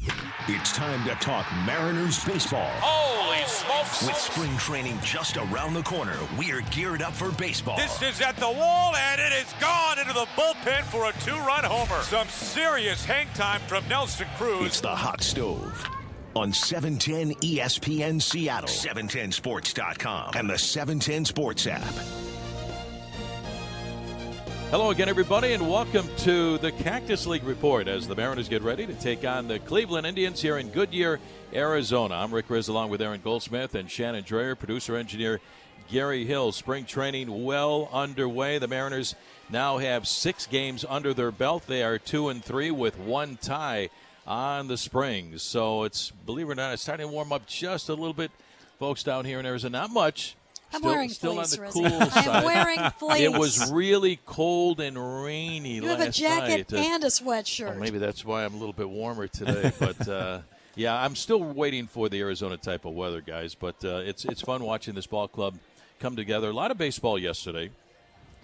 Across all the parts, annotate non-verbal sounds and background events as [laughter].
It's time to talk Mariners baseball. Holy smokes! With spring training just around the corner, we're geared up for baseball. This is at the wall, and it is gone into the bullpen for a two-run homer. Some serious hang time from Nelson Cruz. It's the hot stove on 710 ESPN Seattle, 710sports.com, and the 710 Sports app. Hello again, everybody, and welcome to the Cactus League Report as the Mariners get ready to take on the Cleveland Indians here in Goodyear, Arizona. I'm Rick Rizzs along with Aaron Goldsmith and Shannon Drayer, producer engineer Gary Hill. Spring training well underway. The Mariners now have six games under their belt. They are two and three with one tie on the Springs. So it's, believe it or not, it's starting to warm up just a little bit, folks, down here in Arizona. Not much. I'm still, wearing still fleece, on the cool side. I'm wearing fleece. [laughs] It was really cold and rainy You last have a jacket night. Uh, and a sweatshirt. well, maybe that's why I'm a little bit warmer today. [laughs] But uh, yeah, I'm still waiting for the Arizona type of weather, guys. But uh, it's it's fun watching this ball club come together. A lot of baseball yesterday.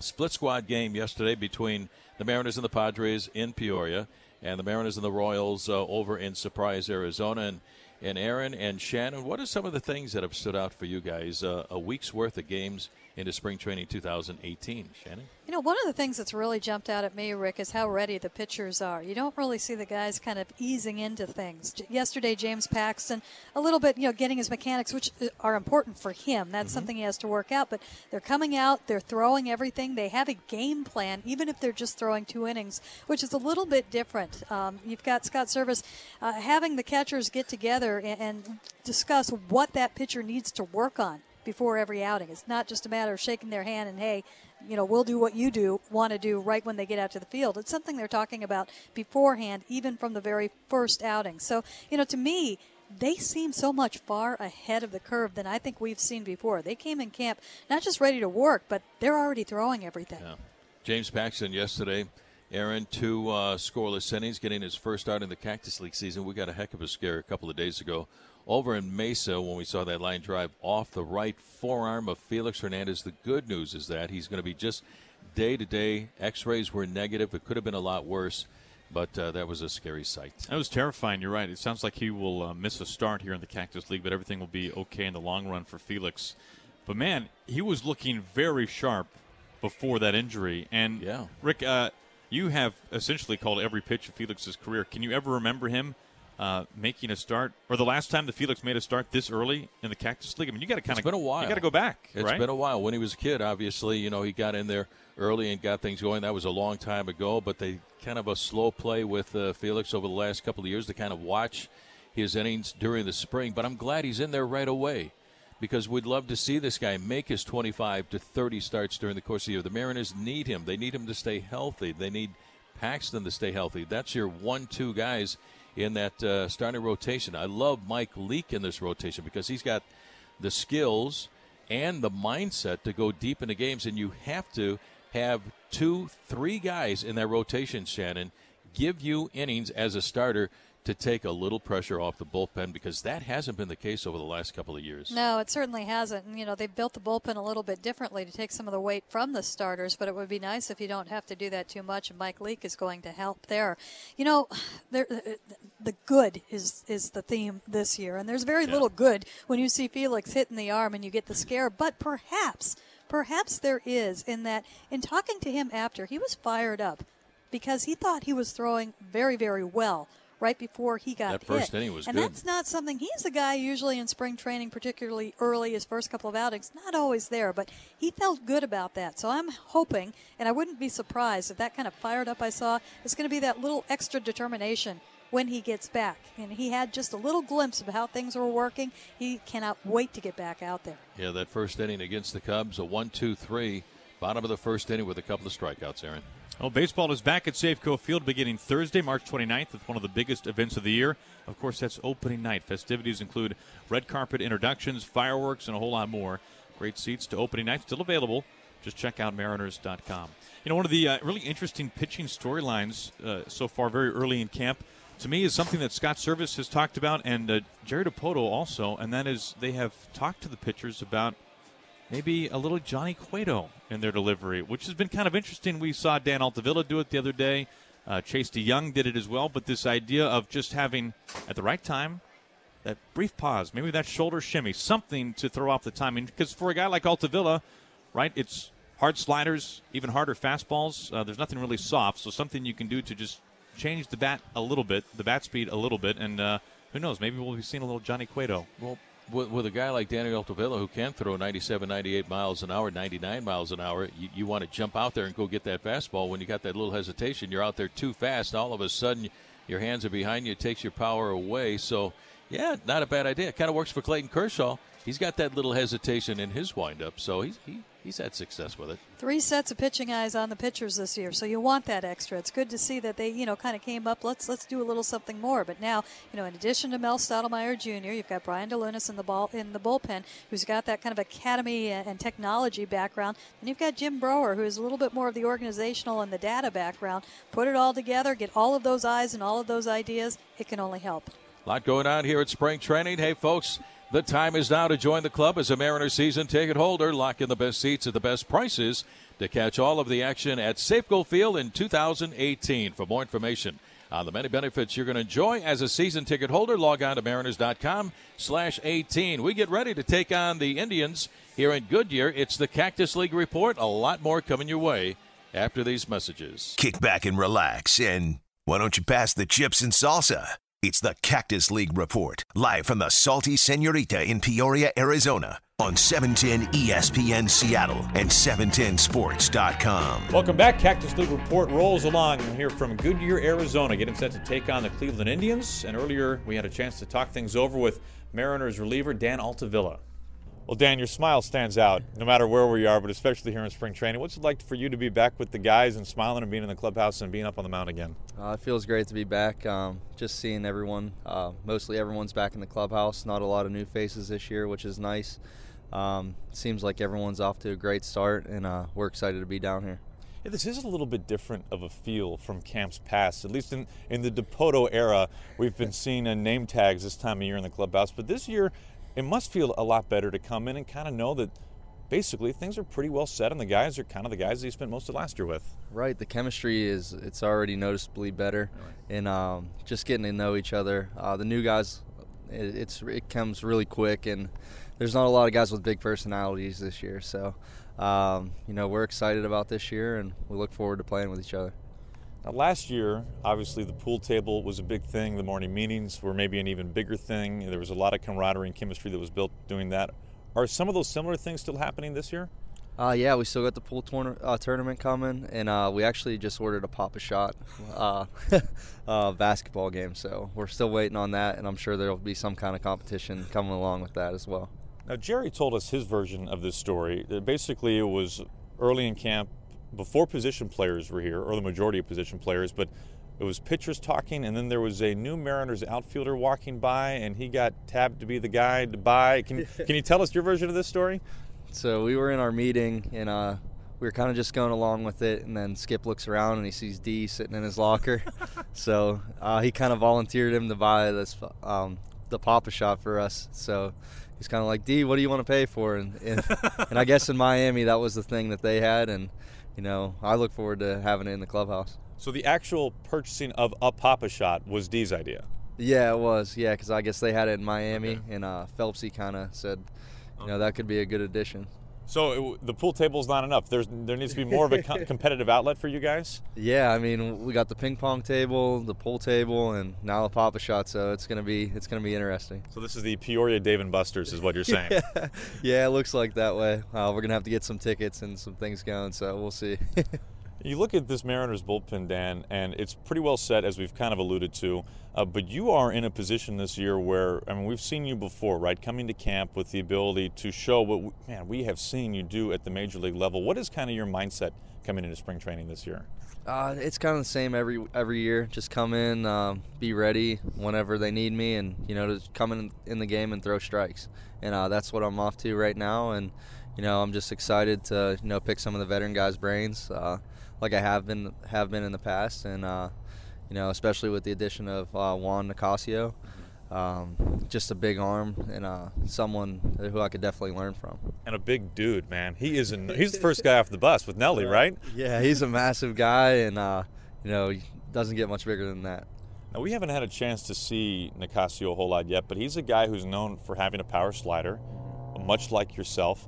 Split squad game yesterday between the Mariners and the Padres in Peoria, and the Mariners and the Royals uh, over in Surprise, Arizona. And and Aaron and Shannon, what are some of the things that have stood out for you guys? Uh, a week's worth of games into spring training 2018. Shannon. You know, one of the things that's really jumped out at me, Rick, is how ready the pitchers are. You don't really see the guys kind of easing into things. J- yesterday, James Paxton, a little bit, you know, getting his mechanics, which uh, are important for him. That's something he has to work out. But they're coming out, they're throwing everything. They have a game plan, even if they're just throwing two innings, which is a little bit different. Um, you've got Scott Servais uh, having the catchers get together and, and discuss what that pitcher needs to work on before every outing. It's not just a matter of shaking their hand and hey, you know, we'll do what you do want to do right when they get out to the field. It's something they're talking about beforehand, even from the very first outing. So, you know, to me, they seem so much far ahead of the curve than I think we've seen before. They came in camp not just ready to work, but they're already throwing everything. Yeah. James Paxton yesterday, Aaron, two uh, scoreless innings, getting his first start in the Cactus League season. We got a heck of a scare a couple of days ago over in Mesa when we saw that line drive off the right forearm of Felix Hernandez. The good news is that he's going to be just day to day. X rays were negative. It could have been a lot worse, but uh, that was a scary sight. That was terrifying. You're right. It sounds like he will uh, miss a start here in the Cactus League, but everything will be okay in the long run for Felix. But man, he was looking very sharp before that injury. And Yeah. Rick, uh, you have essentially called every pitch of Felix's career. Can you ever remember him uh, making a start, or the last time that Felix made a start this early in the Cactus League? I mean, you got to kind of been a while. You got to go back. It's right? been a while. When he was a kid, obviously, you know, he got in there early and got things going. That was a long time ago, but they kind of a slow play with uh, Felix over the last couple of years to kind of watch his innings during the spring. But I'm glad he's in there right away because we'd love to see this guy make his 25 to 30 starts during the course of the year. The Mariners need him. They need him to stay healthy. They need Paxton to stay healthy. That's your one-two guys in that uh, starting rotation. I love Mike Leake in this rotation because he's got the skills and the mindset to go deep into games, and you have to have two, three guys in that rotation, Shannon, give you innings as a starter to take a little pressure off the bullpen because that hasn't been the case over the last couple of years. No, it certainly hasn't. And, you know, they've built the bullpen a little bit differently to take some of the weight from the starters, but it would be nice if you don't have to do that too much, and Mike Leake is going to help there. You know, there, uh, the good is, is the theme this year, and there's very little good when you see Felix hitting the arm and you get the scare, but perhaps, perhaps there is in that, in talking to him after, he was fired up because he thought he was throwing very, very well right before he got That first hit. inning was and good. that's not something he's a guy usually in spring training particularly early his first couple of outings not always there but he felt good about that so i'm hoping and i wouldn't be surprised if that kind of fired up i saw is going to be that little extra determination when he gets back and he had just a little glimpse of how things were working he cannot wait to get back out there Yeah, that first inning against the Cubs, a one-two-three, bottom of the first inning with a couple of strikeouts, Aaron. Well, baseball is back at Safeco Field beginning Thursday, March 29th, with one of the biggest events of the year. Of course, that's opening night. Festivities include red carpet introductions, fireworks, and a whole lot more. Great seats to opening night still available. Just check out Mariners.com. You know, one of the uh, really interesting pitching storylines uh, so far, very early in camp, to me, is something that Scott Servais has talked about, and uh, Jerry Dipoto also, and that is they have talked to the pitchers about maybe a little Johnny Cueto in their delivery, which has been kind of interesting. We saw Dan Altavilla do it the other day. Uh, Chase DeYoung did it as well. But this idea of just having, at the right time, that brief pause, maybe that shoulder shimmy, something to throw off the timing. Because for a guy like Altavilla, right, it's hard sliders, even harder fastballs. Uh, there's nothing really soft, so something you can do to just change the bat a little bit, the bat speed a little bit, and uh, who knows, maybe we'll be seeing a little Johnny Cueto. Well, with, with, a guy like Danny Altavilla who can throw 97, 98 miles an hour, 99 miles an hour, you, you, want to jump out there and go get that fastball. When you got that little hesitation, you're out there too fast. All of a sudden, your hands are behind you. It takes your power away. So, yeah, not a bad idea. It kind of works for Clayton Kershaw. He's got that little hesitation in his windup, so he's, he he's had success with it. Three sets of pitching eyes on the pitchers this year, so you want that extra. It's good to see that they, you know, kind of came up. Let's let's do a little something more. But now, you know, in addition to Mel Stottlemyre Jr., you've got Brian DeLunas in the ball in the bullpen, who's got that kind of academy and technology background. And you've got Jim Brower, who's a little bit more of the organizational and the data background. Put it all together, get all of those eyes and all of those ideas. It can only help. A lot going on here at spring training. Hey, folks. The time is now to join the club as a Mariners season ticket holder. Lock in the best seats at the best prices to catch all of the action at Safeco Field in 2018. For more information on the many benefits you're going to enjoy as a season ticket holder, log on to mariners.com slash 18. We get ready to take on the Indians here in Goodyear. It's the Cactus League Report. A lot more coming your way after these messages. Kick back and relax, and why don't you pass the chips and salsa? It's the Cactus League Report, live from the Salty Senorita in Peoria, Arizona, on 710 ESPN Seattle and 710sports.com. Welcome back. Cactus League Report rolls along and here from Goodyear, Arizona, getting set to take on the Cleveland Indians. And earlier, we had a chance to talk things over with Mariners reliever Dan Altavilla. Well, Dan, your smile stands out no matter where we are, but especially here in spring training. What's it like for you to be back with the guys and smiling and being in the clubhouse and being up on the mound again? Uh, it feels great to be back. Um, just seeing everyone, uh, mostly everyone's back in the clubhouse. Not a lot of new faces this year, which is nice. Um, seems like everyone's off to a great start, and uh, we're excited to be down here. Yeah, this is a little bit different of a feel from camps past. At least in, in the Dipoto era, we've been seeing name tags this time of year in the clubhouse. But this year, it must feel a lot better to come in and kind of know that basically things are pretty well set and the guys are kind of the guys that you spent most of last year with. Right the chemistry is it's already noticeably better right. and um, just getting to know each other. Uh, the new guys it, it's it comes really quick and there's not a lot of guys with big personalities this year. So um, you know we're excited about this year and we look forward to playing with each other now, last year, obviously, the pool table was a big thing. The morning meetings were maybe an even bigger thing. There was a lot of camaraderie and chemistry that was built doing that. Are some of those similar things still happening this year? Uh, yeah, we still got the pool tourna- uh, tournament coming, and uh, we actually just ordered a Pop-A-Shot uh, [laughs] uh, basketball game. So we're still waiting on that, and I'm sure there'll be some kind of competition coming along with that as well. Now, Jerry told us his version of this story. Basically, it was early in camp, before position players were here, or the majority of position players, but it was pitchers talking, and then there was a new Mariners outfielder walking by, and he got tabbed to be the guy to buy. Can, [laughs] can you tell us your version of this story? So we were in our meeting, and uh, we were kind of just going along with it, and then Skip looks around and he sees D sitting in his locker. [laughs] so uh, he kind of volunteered him to buy this um, the Pop-A-Shot for us. So he's kind of like, D, what do you want to pay for? And, and, [laughs] and I guess in Miami that was the thing that they had, and you know, I look forward to having it in the clubhouse. So the actual purchasing of a Pop-A-Shot was D's idea. Yeah, it was. Yeah, because I guess they had it in Miami, okay. and uh, Phelpsy kind of said, you know, that could be a good addition. So it, the pool table is not enough. There's there needs to be more of a co- [laughs] competitive outlet for you guys. Yeah, I mean we got the ping pong table, the pool table, and now the Pop-A-Shot. So it's gonna be it's gonna be interesting. So this is the Peoria Dave and Buster's, is what you're saying? yeah. [laughs] yeah, it looks like that way. Uh, we're gonna have to get some tickets and some things going. So we'll see. [laughs] You look at this Mariners bullpen, Dan, and it's pretty well set, as we've kind of alluded to. Uh, but you are in a position this year where, I mean, we've seen you before, right? Coming to camp with the ability to show what, we, man, we have seen you do at the major league level. What is kind of your mindset coming into spring training this year? Uh, it's kind of the same every every year. Just come in, um, be ready whenever they need me, and you know, just come in in the game and throw strikes. And uh, that's what I'm off to right now. And you know, I'm just excited to you know pick some of the veteran guys' brains, uh, like I have been have been in the past, and uh, you know, especially with the addition of uh, Juan Nicasio. Um, just a big arm and uh, someone who I could definitely learn from. And a big dude, man. He is. An, he's the first guy off the bus with Nelly, right? Yeah, he's a massive guy, and uh, you know, he doesn't get much bigger than that. Now we haven't had a chance to see Nicasio a whole lot yet, but he's a guy who's known for having a power slider, much like yourself.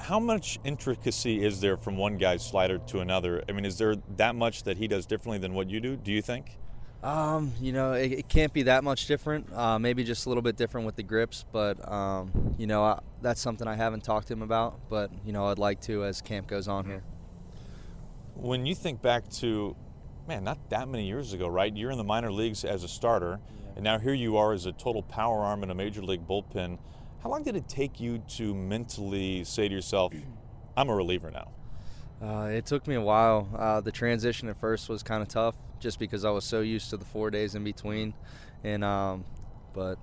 How much intricacy is there from one guy's slider to another? I mean, is there that much that he does differently than what you do? Do you think? Um, you know, it, it, can't be that much different. Uh, maybe just a little bit different with the grips, but um, you know, I, that's something I haven't talked to him about. But you know, I'd like to as camp goes on here. When you think back to, man, not that many years ago, right? You're in the minor leagues as a starter, and now here you are as a total power arm in a major league bullpen. How long did it take you to mentally say to yourself, "I'm a reliever now"? Uh, it took me a while. Uh, the transition at first was kind of tough just because I was so used to the four days in between. And um, but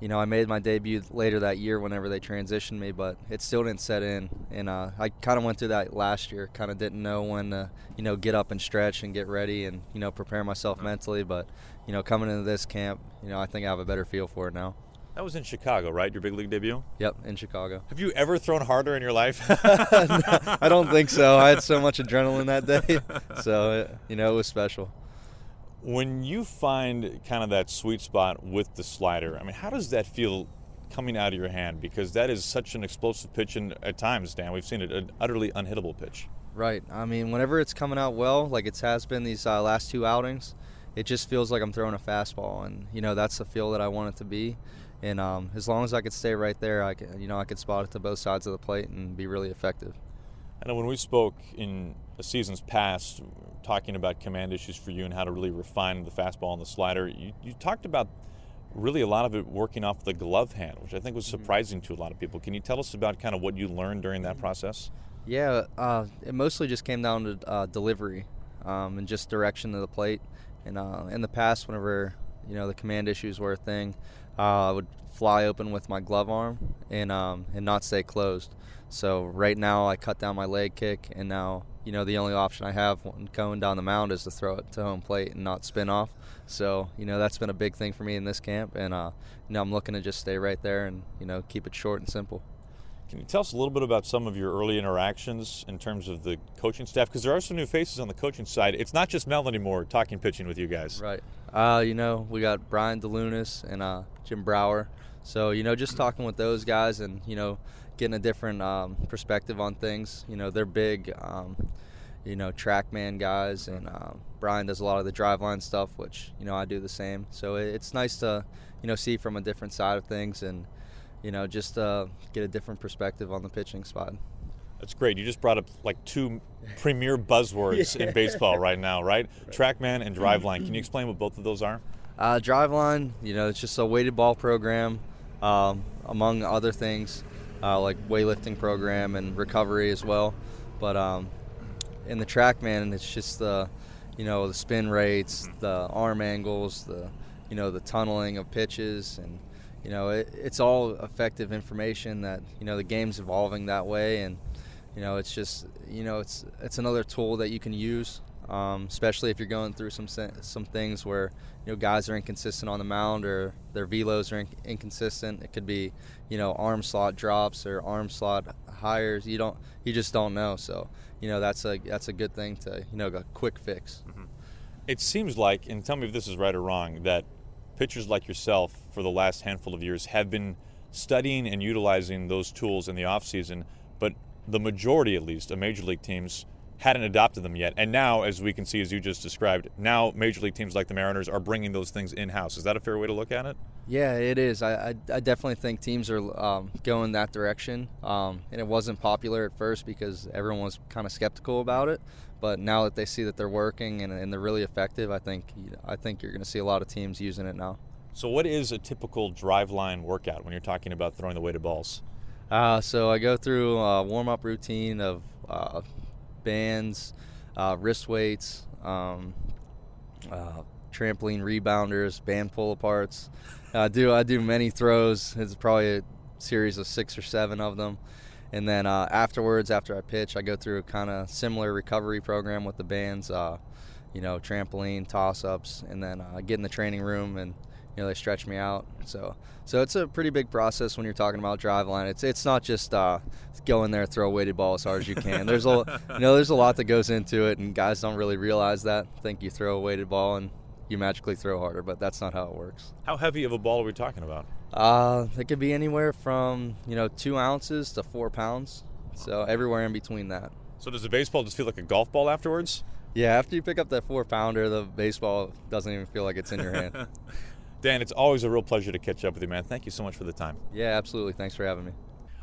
you know, I made my debut later that year whenever they transitioned me, but it still didn't set in. And uh, I kind of went through that last year. Kind of didn't know when to, you know, get up and stretch and get ready and you know prepare myself mentally. But you know, coming into this camp, you know, I think I have a better feel for it now. That was in Chicago, right? Your big league debut? Yep, in Chicago. Have you ever thrown harder in your life? [laughs] I don't think so. I had so much adrenaline that day. So, it, you know, it was special. When you find kind of that sweet spot with the slider, I mean, how does that feel coming out of your hand? Because that is such an explosive pitch, and at times, Dan, we've seen it an utterly unhittable pitch. Right. I mean, whenever it's coming out well, like it has been these uh, last two outings, it just feels like I'm throwing a fastball, and you know that's the feel that I want it to be. And um, as long as I could stay right there, I could, you know, I could spot it to both sides of the plate and be really effective. I know when we spoke in the seasons past, talking about command issues for you and how to really refine the fastball and the slider, you, you talked about really a lot of it working off the glove hand, which I think was surprising to a lot of people. Can you tell us about kind of what you learned during that process? Yeah, uh, it mostly just came down to uh, delivery um, and just direction of the plate. And uh, in the past, whenever you know the command issues were a thing, uh, I would fly open with my glove arm and um, and not stay closed. So right now I cut down my leg kick, and now you know the only option I have when going down the mound is to throw it to home plate and not spin off. So you know that's been a big thing for me in this camp, and uh, you know I'm looking to just stay right there and you know keep it short and simple. Can you tell us a little bit about some of your early interactions in terms of the coaching staff? Because there are some new faces on the coaching side. It's not just Mel anymore talking pitching with you guys. Right. Uh, you know, we got Brian DeLunas and uh, Jim Brower. So, you know, just talking with those guys and, you know, getting a different um, perspective on things. You know, they're big, um, you know, TrackMan guys, and uh, Brian does a lot of the driveline stuff, which, you know, I do the same. So it's nice to, you know, see from a different side of things and, you know, just uh, get a different perspective on the pitching spot. That's great. You just brought up like two [laughs] premier buzzwords yeah. in baseball right now, [laughs] right? TrackMan and Driveline. Can you explain what both of those are? Uh, Driveline, you know, it's just a weighted ball program, um, among other things, uh, like weightlifting program and recovery as well. But um, in the TrackMan, it's just the, you know, the spin rates, the arm angles, the, you know, the tunneling of pitches and you know, it, it's all effective information that you know the game's evolving that way, and you know, it's just you know, it's it's another tool that you can use, um, especially if you're going through some some things where you know guys are inconsistent on the mound or their velos are inconsistent. It could be you know arm slot drops or arm slot hires. You don't you just don't know. So you know that's a that's a good thing to you know a quick fix. Mm-hmm. It seems like, and tell me if this is right or wrong, that pitchers like yourself for the last handful of years have been studying and utilizing those tools in the offseason, but the majority, at least, of major league teams hadn't adopted them yet. And now, as we can see, as you just described, now major league teams like the Mariners are bringing those things in house. Is that a fair way to look at it? Yeah, it is. I, I, I definitely think teams are um, going that direction. Um, and it wasn't popular at first because everyone was kind of skeptical about it. But now that they see that they're working and, and they're really effective, I think I think you're going to see a lot of teams using it now. So, what is a typical driveline workout when you're talking about throwing the weighted balls? Uh, so I go through a warm up routine of uh, bands, uh, wrist weights, um, uh, trampoline rebounders, band pull aparts. I do I do many throws. It's probably a series of six or seven of them. And then uh, afterwards, after I pitch, I go through a kind of similar recovery program with the bands. Uh, you know, trampoline, toss ups, and then uh, get in the training room and you know they stretch me out. So so it's a pretty big process when you're talking about driveline. It's it's not just uh, go in there throw a weighted ball as hard as you can. There's a you know there's a lot that goes into it, and guys don't really realize that. Think you throw a weighted ball and you magically throw harder, but that's not how it works. How heavy of a ball are we talking about? Uh, it could be anywhere from you know two ounces to four pounds. So everywhere in between that. So does the baseball just feel like a golf ball afterwards? Yeah, after you pick up that four pounder, the baseball doesn't even feel like it's in your hand. [laughs] Dan, it's always a real pleasure to catch up with you, man. Thank you so much for the time. Yeah, absolutely. Thanks for having me.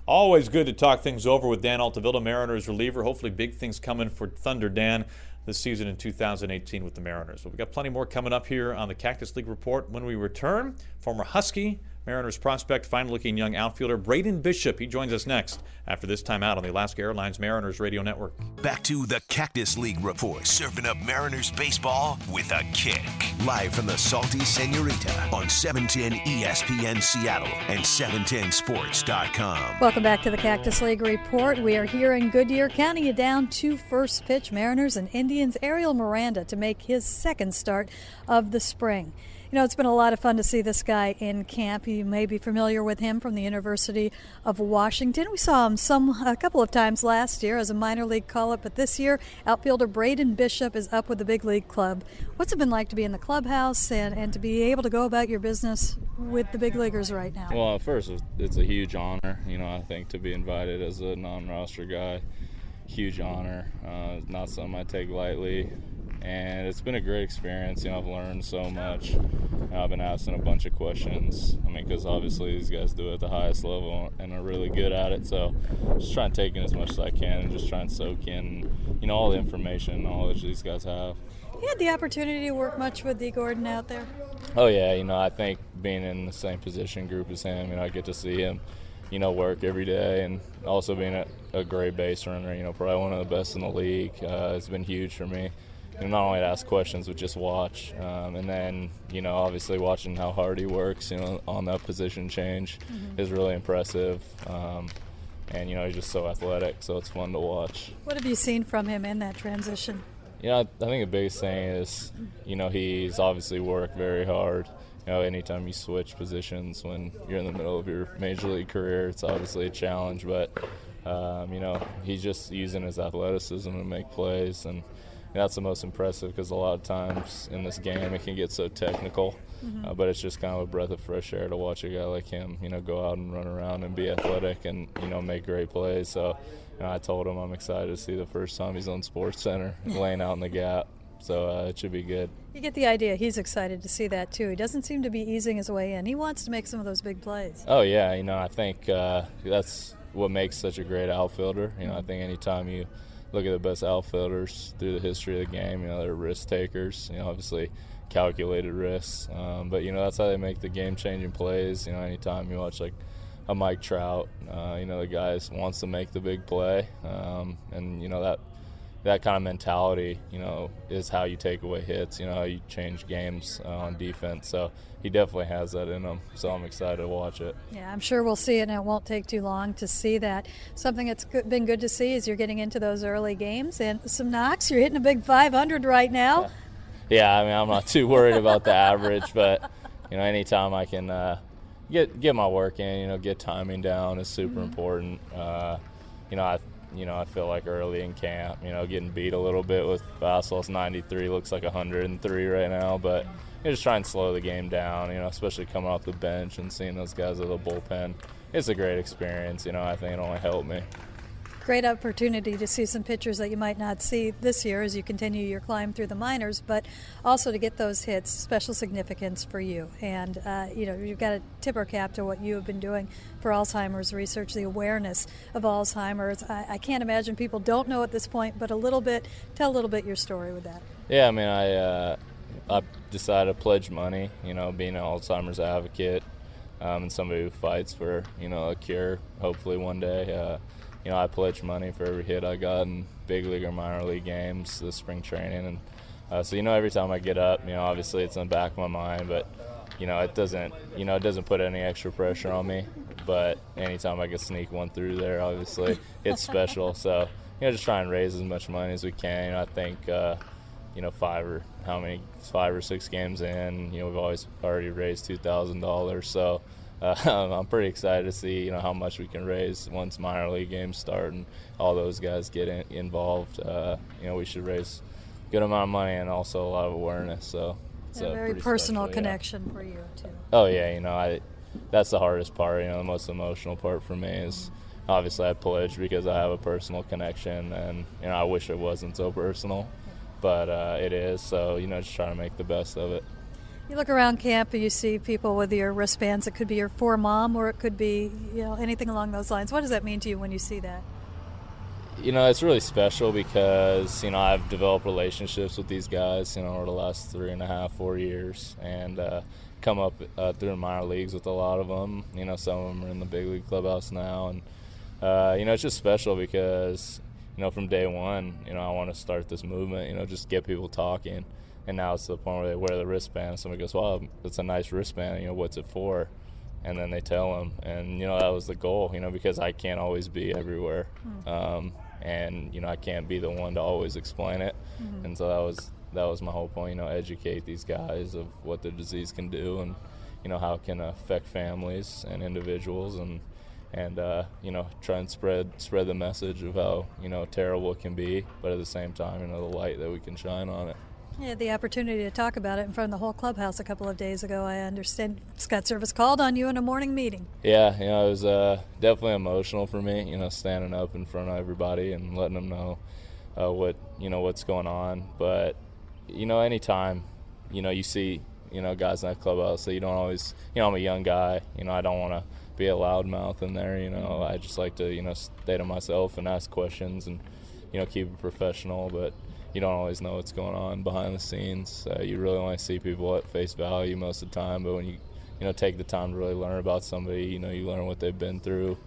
Always good to talk things over with Dan Altavilla, Mariners reliever. Hopefully, big things coming for Thunder Dan this season in 2018 with the Mariners. But we've got plenty more coming up here on the Cactus League Report when we return. Former Husky Mariners prospect, fine looking young outfielder Braden Bishop. He joins us next after this time out on the Alaska Airlines Mariners Radio Network. Back to the Cactus League Report, serving up Mariners baseball with a kick. Live from the Salty Senorita on 710 ESPN Seattle and 710sports.com. Welcome back to the Cactus League Report. We are here in Goodyear, counting it down to first pitch Mariners and Indians. Ariel Miranda to make his second start of the spring. You know, it's been a lot of fun to see this guy in camp. You may be familiar with him from the University of Washington. We saw him some a couple of times last year as a minor league call-up, but this year, outfielder Braden Bishop is up with the big league club. What's it been like to be in the clubhouse and, and to be able to go about your business with the big leaguers right now? Well, first, it's a huge honor. You know, I think to be invited as a non-roster guy, huge honor. Uh, not something I take lightly and it's been a great experience. You know, I've learned so much. I've been asking a bunch of questions. I mean, because obviously these guys do it at the highest level and are really good at it. So, just trying to take in as much as I can and just try and soak in, you know, all the information and knowledge these guys have. You had the opportunity to work much with Dee Gordon out there. Oh yeah, you know, I think being in the same position group as him, you know, I get to see him you know, work every day, and also being a, a, great base runner, you know, probably one of the best in the league. Uh, it's been huge for me and not only to ask questions but just watch. Um, and then you know obviously watching how hard he works you know on that position change mm-hmm. is really impressive. Um, and you know he's just so athletic so it's fun to watch. What have you seen from him in that transition? Yeah i think the biggest thing is you know he's obviously worked very hard. You know anytime you switch positions when you're in the middle of your major league career it's obviously a challenge. But um, you know he's just using his athleticism to make plays. And that's the most impressive because a lot of times in this game it can get so technical. Mm-hmm. Uh, but it's just kind of a breath of fresh air to watch a guy like him, you know, go out and run around and be athletic and you know make great plays. So you know, I told him I'm excited to see the first time he's on Sports Center [laughs] laying out in the gap. So uh, it should be good. You get the idea. He's excited to see that too. He doesn't seem to be easing his way in. He wants to make some of those big plays. Oh yeah, you know I think uh, that's what makes such a great outfielder. You know I think anytime you look at the best outfielders through the history of the game. You know, they're risk takers. You know, obviously calculated risks, um, but you know that's how they make the game-changing plays. You know, anytime you watch like a Mike Trout, uh, you know the guy wants to make the big play, um, and you know that that kind of mentality, you know, is how you take away hits. You know, how you change games uh, on defense. So he definitely has that in him. So I'm excited to watch it. Yeah, I'm sure we'll see it, and it won't take too long to see that. Something that's good, been good to see is you're getting into those early games and some knocks. You're hitting a big 500 right now. Yeah, yeah I mean, I'm not [laughs] too worried about the average, but you know, anytime I can uh, get get my work in, you know, get timing down is super mm-hmm. important. Uh, you know, I you know, I feel like early in camp, you know, getting beat a little bit with fastballs 93 looks like 103 right now, but you know, just try and slow the game down, you know, especially coming off the bench and seeing those guys at the bullpen. It's a great experience, you know, I think it only helped me. Great opportunity to see some pitchers that you might not see this year as you continue your climb through the minors, but also to get those hits, special significance for you. And, uh, you know, you've got to tip our cap to what you have been doing for Alzheimer's research, the awareness of Alzheimer's. I, I can't imagine people don't know at this point, but a little bit, tell a little bit your story with that. Yeah, I mean, I, uh, I decided to pledge money, you know, being an Alzheimer's advocate um, and somebody who fights for, you know, a cure, hopefully one day. Uh, you know, I pledge money for every hit I got in big league or minor league games, the spring training, and uh, so you know, every time I get up, you know, obviously it's in the back of my mind, but you know, it doesn't, you know, it doesn't put any extra pressure on me. But anytime I can sneak one through there, obviously [laughs] it's special. So you know, just try and raise as much money as we can. You know, I think. Uh, you know, five or how many, five or six games in, you know, we've always already raised two thousand dollars. So uh, [laughs] I'm pretty excited to see you know how much we can raise once minor league games start and all those guys get in, involved. Uh, you know, we should raise a good amount of money and also a lot of awareness. So it's a very personal special, connection yeah. for you too. Oh yeah, you know, I that's the hardest part. You know, the most emotional part for me is. Obviously, I pledge because I have a personal connection, and you know I wish it wasn't so personal, but uh, it is. So you know, just trying to make the best of it. You look around camp and you see people with your wristbands. It could be your for mom, or it could be you know anything along those lines. What does that mean to you when you see that? You know, it's really special because you know I've developed relationships with these guys. You know, over the last three and a half, four years, and uh, come up uh, through minor leagues with a lot of them. You know, some of them are in the big league clubhouse now, and uh, you know it's just special because you know from day one, you know I want to start this movement. You know, just get people talking and now it's to the point where they wear the wristband. Somebody goes, "Well, it's a nice wristband. You know, what's it for?" And then they tell them, and you know that was the goal. You know, because I can't always be everywhere, mm-hmm. um, and you know I can't be the one to always explain it. Mm-hmm. And so that was that was my whole point. You know, educate these guys of what the disease can do, and you know how it can affect families and individuals, and and uh, you know try and spread spread the message of how you know terrible it can be, but at the same time, you know the light that we can shine on it. You had the opportunity to talk about it in front of the whole clubhouse a couple of days ago. I understand Scott Servais called on you in a morning meeting. Yeah, you know, it was uh, definitely emotional for me. You know, standing up in front of everybody and letting them know uh, what you know what's going on. But you know, anytime you know you see you know guys in that clubhouse, so you don't always you know I'm a young guy. You know, I don't want to be a loudmouth in there. You know, I just like to you know stay to myself and ask questions and you know keep it professional, but you don't always know what's going on behind the scenes. Uh, you really only see people at face value most of the time, but when you you know take the time to really learn about somebody, you know you learn what they've been through,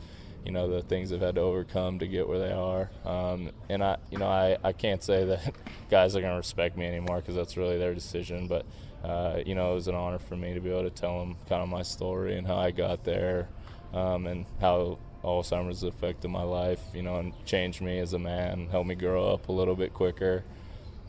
you know the things they've had to overcome to get where they are. Um, and I you know I, I can't say that [laughs] guys are going to respect me anymore because that's really their decision, but. Uh, you know, it was an honor for me to be able to tell them kind of my story and how I got there, um, and how Alzheimer's affected my life, you know, and changed me as a man, helped me grow up a little bit quicker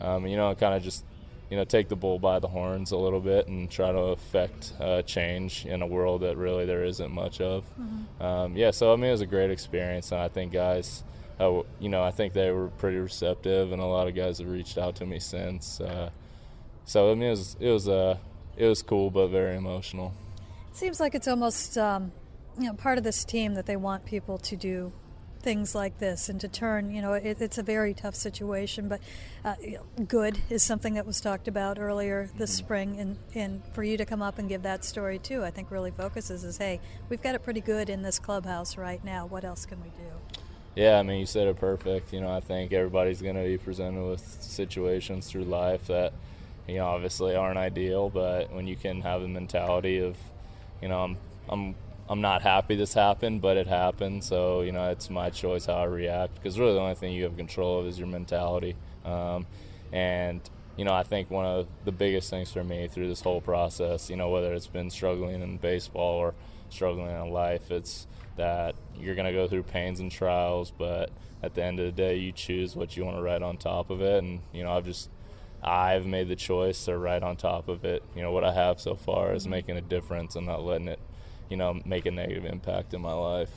um, you know, kind of just you know take the bull by the horns a little bit and try to affect uh, change in a world that really there isn't much of. Mm-hmm. Um, yeah, so I mean it was a great experience, and I think guys, uh, you know, I think they were pretty receptive, and a lot of guys have reached out to me since. Uh, so I mean it was it was uh, it was cool but very emotional. It seems like it's almost um, you know part of this team that they want people to do things like this and to turn, you know, it, it's a very tough situation, but uh, good is something that was talked about earlier this mm-hmm. spring. And, and for you to come up and give that story too, I think really focuses is hey, we've got it pretty good in this clubhouse right now. What else can we do? Yeah, I mean, you said it perfect. You know, I think everybody's going to be presented with situations through life that, you know, obviously aren't ideal, but when you can have the mentality of, you know, I'm, I'm I'm not happy this happened, but it happened. So you know, it's my choice how I react because really the only thing you have control of is your mentality. Um, and you know, I think one of the biggest things for me through this whole process, you know, whether it's been struggling in baseball or struggling in life, it's that you're going to go through pains and trials, but at the end of the day, you choose what you want to write on top of it. And you know, I've just I've made the choice to write on top of it. You know, what I have so far is mm-hmm. making a difference and not letting it you know, make a negative impact in my life.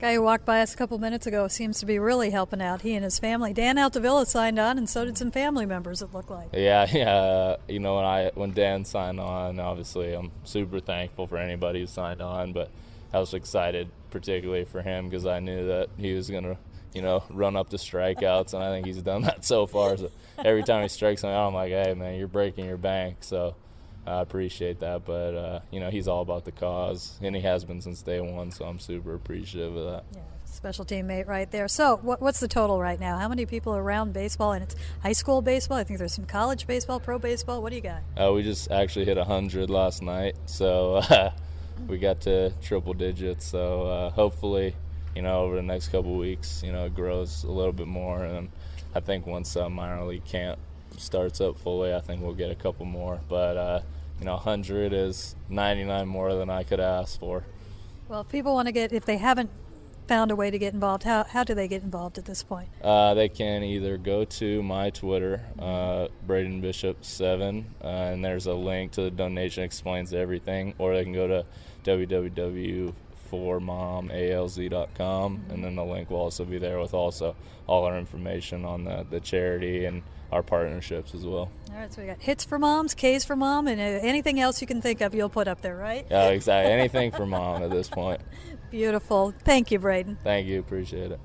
Guy who walked by us a couple minutes ago seems to be really helping out. He and his family. Dan Altavilla signed on, and so did some family members. It looked like. Yeah, [laughs] yeah. You know, when I when Dan signed on, obviously I'm super thankful for anybody who signed on, but I was excited particularly for him because I knew that he was gonna you know, run up the strikeouts, and I think he's done that [laughs] so far. So every time he strikes me out, I'm like, hey man, you're breaking your bank. So I appreciate that, but uh, you know, he's all about the cause, and he has been since day one. So I'm super appreciative of that. Yeah special teammate right there. So, what, what's the total right now? How many people are around baseball? And it's high school baseball. I think there's some college baseball, pro baseball. What do you got? Uh, we just actually hit hundred last night, so uh, [laughs] we got to triple digits. So uh, hopefully, you know, over the next couple weeks, you know, it grows a little bit more. And I think once uh, minor league camp starts up fully, I think we'll get a couple more. But uh, you know, 100 is 99 more than I could ask for. Well, if people want to get, if they haven't found a way to get involved, how, how do they get involved at this point? Uh, they can either go to my Twitter, uh, Braden Bishop seven, uh, and there's a link to the donation explains everything, or they can go to www.formomalz.com, and then the link will also be there with also all our information on the, the charity and our partnerships as well. All right, so we got hits for moms, K's for mom, and uh, anything else you can think of, you'll put up there, right? Yeah, [laughs] exactly. anything for mom at this point. Beautiful. Thank you, Braden. Thank you. Appreciate it.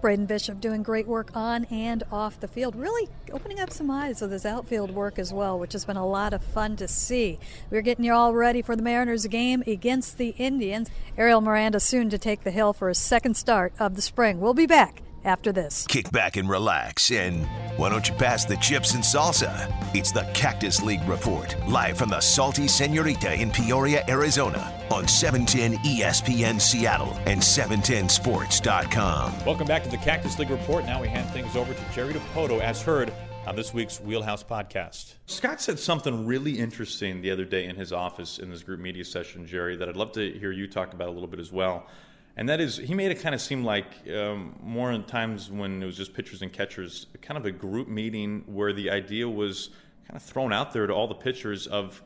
Braden Bishop doing great work on and off the field, really opening up some eyes with his outfield work as well, which has been a lot of fun to see. We're getting you all ready for the Mariners game against the Indians. Ariel Miranda soon to take the hill for his second start of the spring. We'll be back after this. Kick back and relax, and why don't you pass the chips and salsa? It's the Cactus League Report, live from the Salty Senorita in Peoria, Arizona, on 710 ESPN Seattle and 710sports.com. Welcome back to the Cactus League Report. Now we hand things over to Jerry Dipoto, as heard on this week's Wheelhouse podcast. Scott said something really interesting the other day in his office in this group media session, Jerry, that I'd love to hear you talk about a little bit as well and that is he made it kind of seem like um, more in times when it was just pitchers and catchers, kind of a group meeting where the idea was kind of thrown out there to all the pitchers of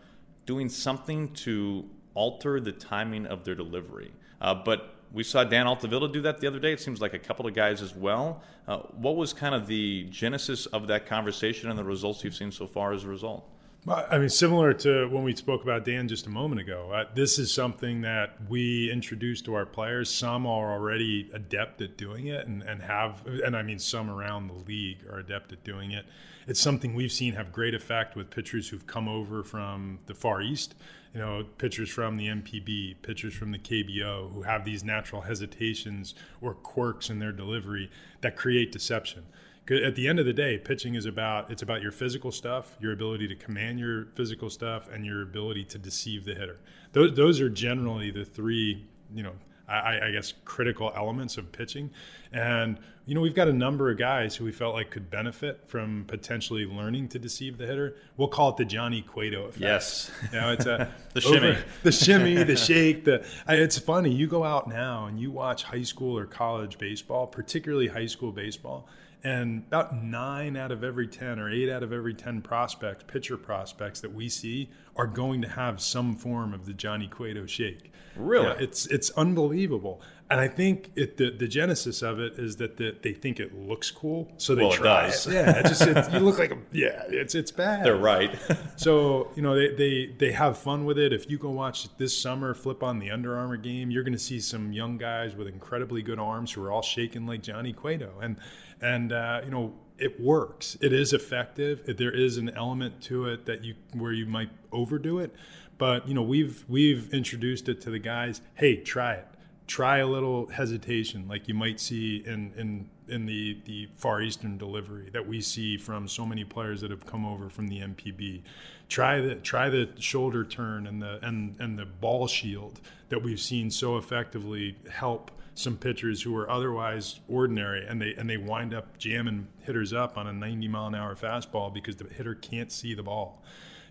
doing something to alter the timing of their delivery. Uh, but we saw Dan Altavilla do that the other day. It seems like a couple of guys as well. Uh, what was kind of the genesis of that conversation and the results you've seen so far as a result? I mean, similar to when we spoke about Dan just a moment ago, uh, this is something that we introduced to our players. Some are already adept at doing it and, and have, and I mean, some around the league are adept at doing it. It's something we've seen have great effect with pitchers who've come over from the Far East, you know, pitchers from the NPB, pitchers from the KBO who have these natural hesitations or quirks in their delivery that create deception at the end of the day, pitching is about it's about your physical stuff, your ability to command your physical stuff, and your ability to deceive the hitter. Those those are generally the three you know I, I, guess critical elements of pitching. And you know we've got a number of guys who we felt like could benefit from potentially learning to deceive the hitter. We'll call it the Johnny Cueto effect. Yes, you know it's a [laughs] the shimmy, the shimmy, the shake. The it's funny. You go out now and you watch high school or college baseball, particularly high school baseball and about nine out of every 10 or eight out of every 10 prospects, pitcher prospects that we see are going to have some form of the Johnny Cueto shake. Really? Yeah, it's, it's unbelievable. And I think it, the, the genesis of it is that the, they think it looks cool, so they well, try it. it. Yeah, it just it, [laughs] you look like a yeah. It's it's bad. They're right. [laughs] so you know they, they they have fun with it. If you go watch this summer, flip on the Under Armour game, you're going to see some young guys with incredibly good arms who are all shaking like Johnny Cueto, and and uh, you know it works. It is effective. There is an element to it that you where you might overdo it, but you know we've we've introduced it to the guys. Hey, try it. Try a little hesitation, like you might see in in in the the far eastern delivery that we see from so many players that have come over from the NPB Try the try the shoulder turn and the and and the ball shield that we've seen so effectively help some pitchers who are otherwise ordinary and they and they wind up jamming hitters up on a 90 mile an hour fastball because the hitter can't see the ball.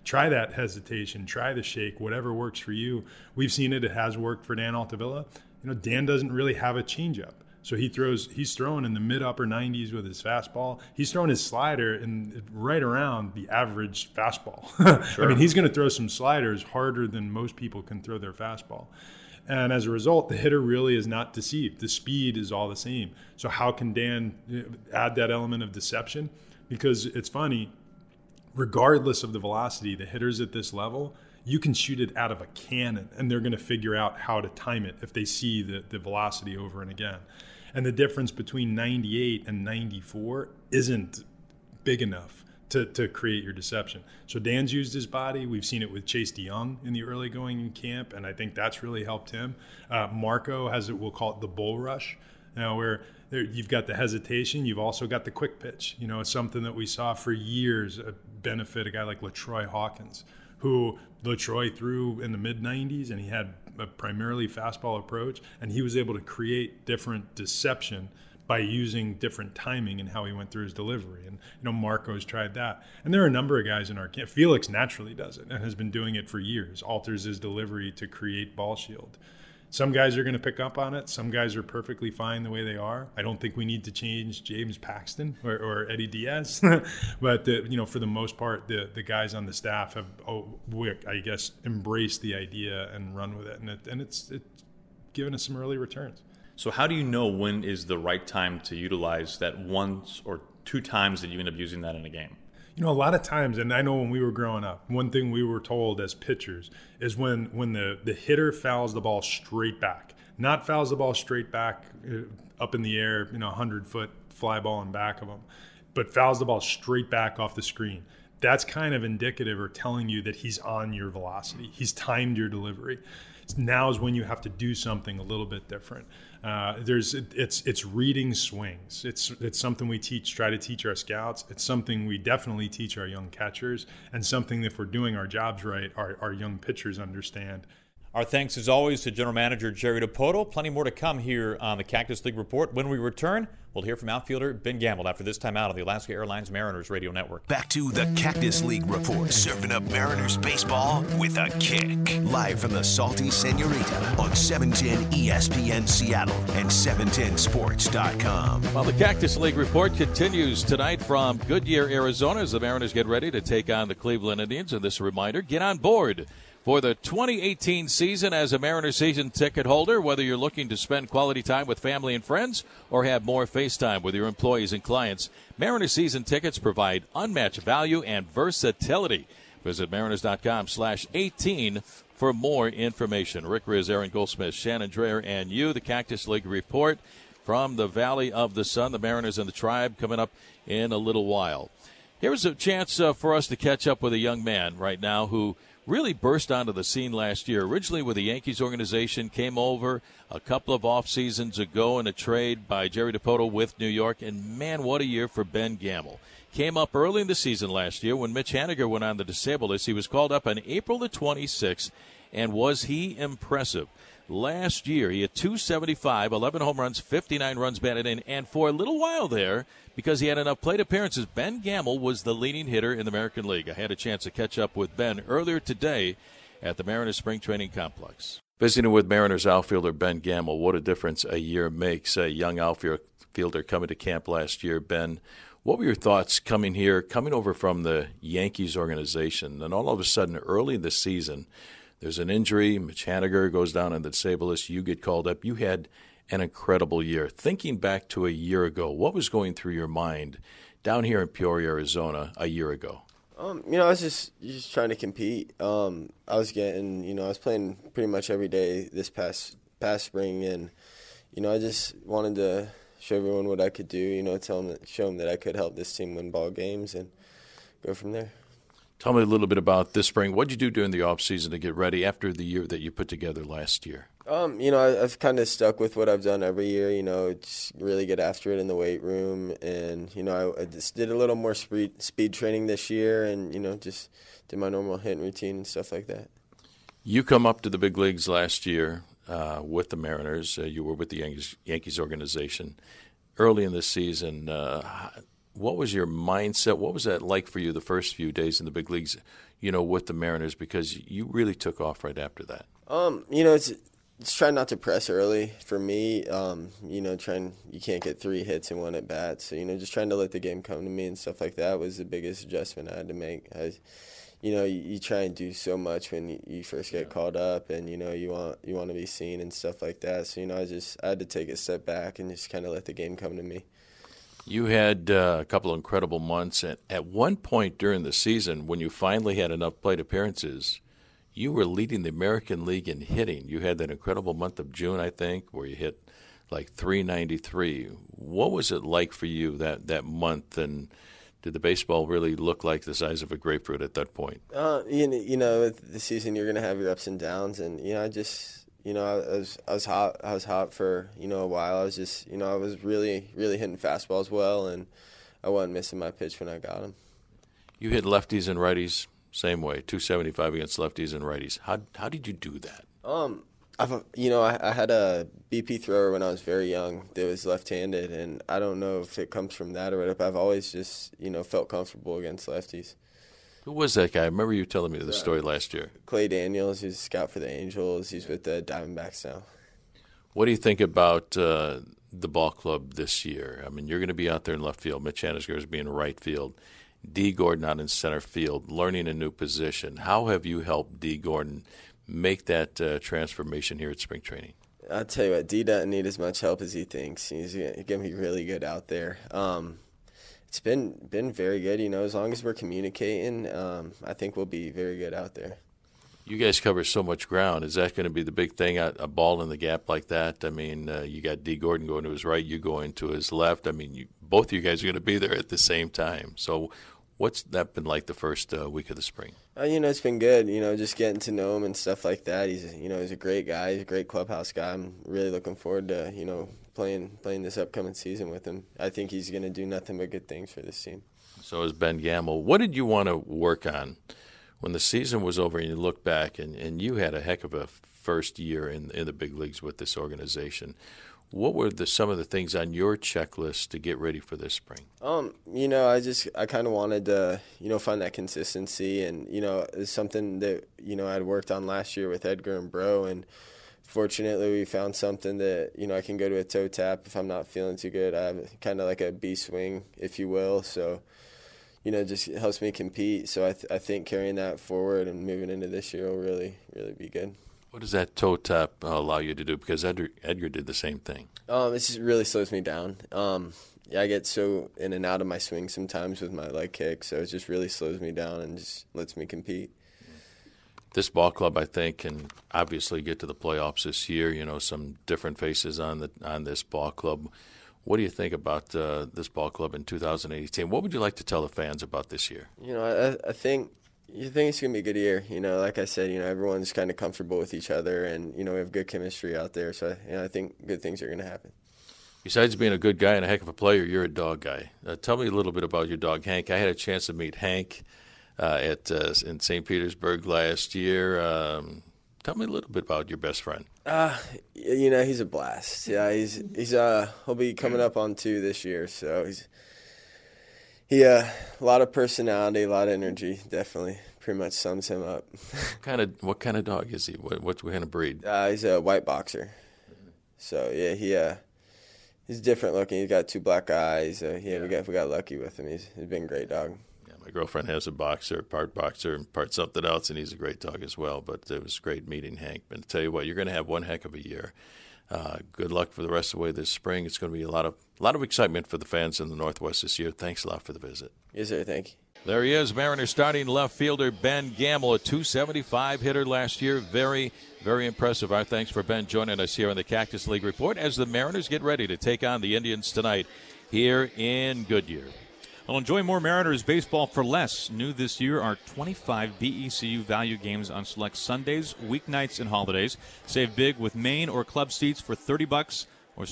Try that hesitation try the shake whatever works for you. We've seen it it has worked for dan altavilla you know dan doesn't really have a changeup so he throws he's throwing in the mid upper 90s with his fastball he's throwing his slider in right around the average fastball sure. [laughs] i mean he's going to throw some sliders harder than most people can throw their fastball and as a result, the hitter really is not deceived. The speed is all the same. So, how can Dan add that element of deception? Because it's funny, regardless of the velocity, the hitters at this level, you can shoot it out of a cannon and they're going to figure out how to time it if they see the, the velocity over and again. And the difference between 98 and 94 isn't big enough to, to create your deception. So Dan's used his body. We've seen it with Chase DeYoung in the early going in camp, and I think that's really helped him. Uh, Marco has it, we'll call it the bull rush. Now, where there, you've got the hesitation, you've also got the quick pitch. You know, it's something that we saw for years uh, benefit a guy like LaTroy Hawkins, who LaTroy threw in the mid 90s, and he had a primarily fastball approach, and he was able to create different deception by using different timing and how he went through his delivery. And you know, Marco's tried that. And there are a number of guys in our camp. Felix naturally does it and has been doing it for years. Alters his delivery to create ball shield. Some guys are going to pick up on it. Some guys are perfectly fine the way they are. I don't think we need to change James Paxton or, or Eddie Diaz, [laughs] but the, you know, for the most part, the the guys on the staff have, oh, I guess, embraced the idea and run with it, and it, and it's it's given us some early returns. So, how do you know when is the right time to utilize that once or two times that you end up using that in a game? You know, a lot of times, and I know when we were growing up, one thing we were told as pitchers is when when the the hitter fouls the ball straight back, not fouls the ball straight back uh, up in the air, you know, hundred foot fly ball in back of them, but fouls the ball straight back off the screen. That's kind of indicative or telling you that he's on your velocity. He's timed your delivery. Now is when you have to do something a little bit different. Uh, there's it's it's reading swings. It's it's something we teach, try to teach our scouts. It's something we definitely teach our young catchers, and something if we're doing our jobs right, our, our young pitchers understand. Our thanks as always to General Manager Jerry Dipoto. Plenty more to come here on the Cactus League Report. When we return, we'll hear from outfielder Ben Gamel after this time out on the Alaska Airlines Mariners Radio Network. Back to the Cactus League Report, serving up Mariners baseball with a kick. Live from the Salty Senorita on 710 ESPN Seattle and 710sports.com. Well, the Cactus League Report continues tonight from Goodyear, Arizona, as the Mariners get ready to take on the Cleveland Indians. And this reminder get on board for the 2018 season as a Mariner season ticket holder, whether you're looking to spend quality time with family and friends or have more face time with your employees and clients. Mariner season tickets provide unmatched value and versatility. Visit mariners.com slash 18 for more information. Rick Rizzs, Aaron Goldsmith, Shannon Drayer, and you, the Cactus League Report from the Valley of the Sun, the Mariners and the Tribe coming up in a little while. Here's a chance uh, for us to catch up with a young man right now who – really burst onto the scene last year. Originally with the Yankees organization, came over a couple of off seasons ago in a trade by Jerry Dipoto with New York, and man, what a year for Ben Gamel. Came up early in the season last year when Mitch Haniger went on the disabled list. He was called up on April the 26th, and was he impressive? last year. He had 275, 11 home runs, 59 runs batted in, and for a little while there, because he had enough plate appearances, Ben Gamel was the leading hitter in the American League. I had a chance to catch up with Ben earlier today at the Mariners Spring Training Complex. Visiting with Mariners outfielder Ben Gamel, what a difference a year makes. A young outfielder coming to camp last year, Ben. What were your thoughts coming here, coming over from the Yankees organization, and all of a sudden, early in the season, there's an injury. Mitch Haniger goes down on the disabled list. You get called up. You had an incredible year. Thinking back to a year ago, what was going through your mind down here in Peoria, Arizona, a year ago? Um, you know, I was just just trying to compete. Um, I was getting, you know, I was playing pretty much every day this past past spring, and you know, I just wanted to show everyone what I could do. You know, tell them, show them that I could help this team win ball games, and go from there. Tell me a little bit about this spring. What did you do during the off season to get ready after the year that you put together last year? Um, you know, I, have kind of stuck with what I've done every year. You know, just really get after it in the weight room, and you know, I, I just did a little more speed speed training this year, and you know, just did my normal hitting routine and stuff like that. You come up to the big leagues last year uh, with the Mariners. Uh, you were with the Yankees, Yankees organization early in the season. Uh, what was your mindset? What was that like for you the first few days in the big leagues, you know, with the Mariners? Because you really took off right after that. Um, you know, it's it's try not to press early for me. Um, you know, trying you can't get three hits in one at bat, so you know, just trying to let the game come to me and stuff like that was the biggest adjustment I had to make. I, you know, you, you try and do so much when you, you first get yeah. called up, and you know you want you want to be seen and stuff like that. So you know, I just I had to take a step back and just kind of let the game come to me. You had uh, a couple of incredible months. And at one point during the season, when you finally had enough plate appearances, you were leading the American League in hitting. You had that incredible month of June, I think, where you hit like 393. What was it like for you that, that month? And did the baseball really look like the size of a grapefruit at that point? Uh, you know, you know, the season you're gonna have your ups and downs, and you know, I just, you know, I was I was hot. I was hot for you know a while. I was just, you know, I was really really hitting fastballs well, and I wasn't missing my pitch when I got them. You hit lefties and righties same way, 275 against lefties and righties. How how did you do that? Um, I've you know I, I had a BP thrower when I was very young that was left-handed, and I don't know if it comes from that or what. But I've always just you know felt comfortable against lefties. Who was that guy? I remember you telling me the story last year. Clay Daniels, he's a scout for the Angels. He's with the Diamondbacks now. What do you think about uh, the ball club this year? I mean, you're going to be out there in left field. Mitch Haniger is being in right field. Dee Gordon out in center field, learning a new position. How have you helped Dee Gordon make that uh, transformation here at spring training? I'll tell you what, D doesn't need as much help as he thinks. He's going to be really good out there. Um, it's been been very good. You know, as long as we're communicating, um, I think we'll be very good out there. You guys cover so much ground. Is that going to be the big thing? A, a ball in the gap like that? I mean, uh, you got Dee Gordon going to his right, you going to his left. I mean, you, both of you guys are going to be there at the same time. So, What's that been like the first uh, week of the spring? Uh, you know, it's been good. You know, just getting to know him and stuff like that. He's, you know, he's a great guy. He's a great clubhouse guy. I'm really looking forward to, you know, playing playing this upcoming season with him. I think he's going to do nothing but good things for this team. So is Ben Gamel. What did you want to work on when the season was over and you look back and, and you had a heck of a first year in in the big leagues with this organization? What were the some of the things on your checklist to get ready for this spring? Um, you know, I just I kind of wanted to, you know, find that consistency, and you know, it's something that you know I'd worked on last year with Edgar and Bro, and fortunately we found something that you know I can go to a toe tap if I'm not feeling too good. I have kind of like a B swing, if you will, so you know, just helps me compete. So I th- I think carrying that forward and moving into this year will really really be good. What does that toe tap uh, allow you to do? Because Edgar, Edgar did the same thing. Um, it just really slows me down. Um, yeah, I get so in and out of my swing sometimes with my leg kick, so it just really slows me down and just lets me compete. This ball club, I think, can obviously get to the playoffs this year. You know, some different faces on the on this ball club. What do you think about uh, this ball club in 2018? What would you like to tell the fans about this year? You know, I, I think you think it's gonna be a good year. You know, like I said, you know, everyone's kind of comfortable with each other, and you know, we have good chemistry out there. So, you know, I think good things are gonna happen. Besides being a good guy and a heck of a player, you're a dog guy. Uh, tell me a little bit about your dog, Hank. I had a chance to meet Hank uh, at uh, in St. Petersburg last year. Um, tell me a little bit about your best friend. Uh, you know, he's a blast. Yeah, he's he's uh he'll be coming up on two this year, so he's he uh, a lot of personality, a lot of energy. Definitely, pretty much sums him up. [laughs] what kind of what kind of dog is he? What what kind of breed? Uh, he's a white boxer. So yeah, he uh, he's different looking. He's got two black eyes. Uh, yeah, yeah, we got we got lucky with him. He's he's been a great dog. Yeah, my girlfriend has a boxer, part boxer and part something else, and he's a great dog as well. But it was great meeting Hank. And tell you what, you're going to have one heck of a year. Uh, good luck for the rest of the way this spring. It's going to be a lot of a lot of excitement for the fans in the Northwest this year. Thanks a lot for the visit. Yes, sir. Thank you. There he is, Mariner starting left fielder Ben Gamel, a 275 hitter last year. Very, very impressive. Our thanks for Ben joining us here on the Cactus League Report as the Mariners get ready to take on the Indians tonight here in Goodyear. Well, enjoy more Mariners baseball for less. New this year are 25 BECU value games on select Sundays, weeknights, and holidays. Save big with main or club seats for 30 bucks, or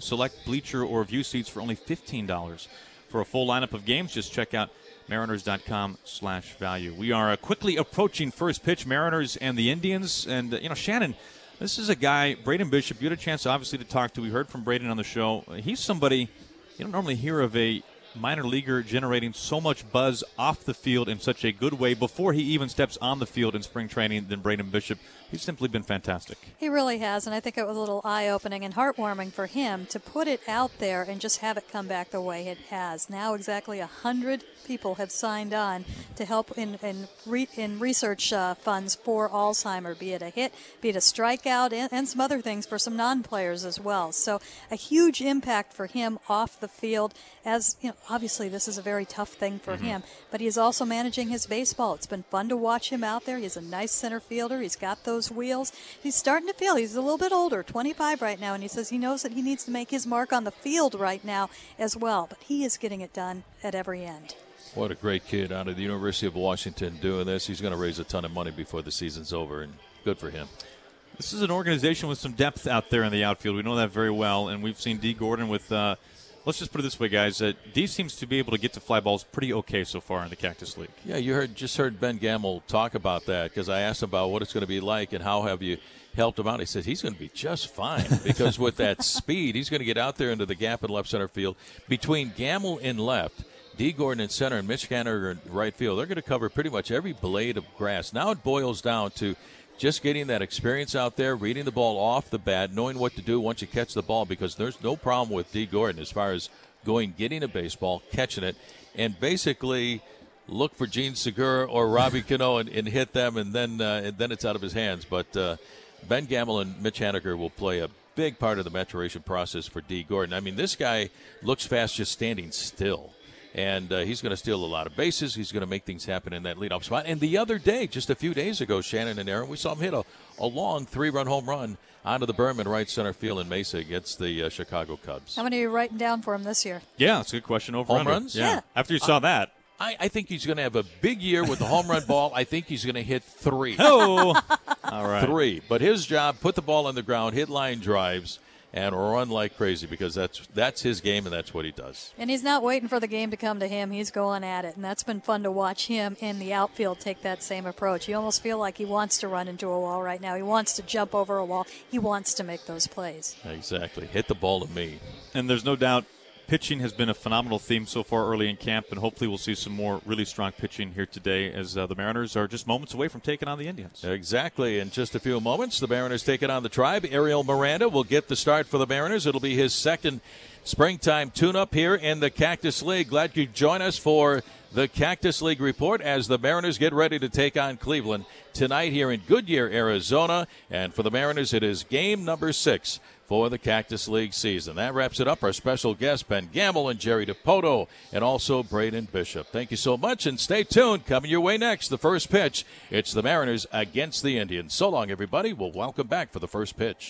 select bleacher or view seats for only $15. For a full lineup of games, just check out mariners.com slash value. We are uh, quickly approaching first pitch, Mariners and the Indians. And, uh, you know, Shannon, this is a guy, Braden Bishop, you had a chance, obviously, to talk to. We heard from Braden on the show. He's somebody you don't normally hear of a minor leaguer generating so much buzz off the field in such a good way before he even steps on the field in spring training than Braden Bishop. He's simply been fantastic. He really has, and I think it was a little eye opening and heartwarming for him to put it out there and just have it come back the way it has. Now, exactly a hundred people have signed on to help in in, re, in research uh, funds for Alzheimer, be it a hit, be it a strikeout, and, and some other things for some non-players as well. So a huge impact for him off the field. As you know, obviously this is a very tough thing for mm-hmm. him, but he is also managing his baseball. It's been fun to watch him out there. He's a nice center fielder. He's got those those wheels. He's starting to feel he's a little bit older, 25 right now, and he says he knows that he needs to make his mark on the field right now as well. But he is getting it done at every end. What a great kid out of the University of Washington doing this. He's going to raise a ton of money before the season's over, and good for him. This is an organization with some depth out there in the outfield. We know that very well, and we've seen Dee Gordon with. Uh, let's just put it this way, guys. Uh, Dee seems to be able to get to fly balls pretty okay so far in the Cactus League. Yeah, you heard just heard Ben Gamel talk about that because I asked about what it's going to be like and how have you helped him out. He said he's going to be just fine because with that [laughs] speed, he's going to get out there into the gap in left center field between Gamel in left. Dee Gordon in center and Mitch Haniger in right field. They're going to cover pretty much every blade of grass. Now it boils down to just getting that experience out there, reading the ball off the bat, knowing what to do once you catch the ball, because there's no problem with Dee Gordon as far as going, getting a baseball, catching it, and basically look for Jean Segura or Robbie Cano and, and, hit them, and then uh, and then it's out of his hands. But uh, Ben Gamel and Mitch Haniger will play a big part of the maturation process for Dee Gordon. I mean, this guy looks fast just standing still and uh, he's going to steal a lot of bases. He's going to make things happen in that leadoff spot. And the other day, just a few days ago, Shannon and Aaron, we saw him hit a, a long three-run home run onto the berm in right center field in Mesa against the uh, Chicago Cubs. How many are you writing down for him this year? Yeah, that's a good question. Over home runs? Yeah. yeah. After you saw uh, that. I, I, think he's going to have a big year with the home run ball. I think he's going to hit three. Oh, [laughs] all right. Three. But his job, put the ball on the ground, hit line drives, and run like crazy because that's that's his game and that's what he does. And he's not waiting for the game to come to him. He's going at it, and that's been fun to watch him in the outfield take that same approach. You almost feel like he wants to run into a wall right now. He wants to jump over a wall. He wants to make those plays. Exactly. Hit the ball to me. And there's no doubt pitching has been a phenomenal theme so far early in camp, and hopefully we'll see some more really strong pitching here today as uh, the Mariners are just moments away from taking on the Indians. Exactly. In just a few moments, the Mariners taking on the Tribe. Ariel Miranda will get the start for the Mariners. It'll be his second springtime tune-up here in the Cactus League. Glad you join us for the Cactus League report as the Mariners get ready to take on Cleveland tonight here in Goodyear, Arizona. And for the Mariners, it is game number six for the Cactus League season. That wraps it up. Our special guests, Ben Gamel and Jerry Dipoto, and also Braden Bishop. Thank you so much, and stay tuned. Coming your way next, the first pitch. It's the Mariners against the Indians. So long, everybody. We'll welcome back for the first pitch.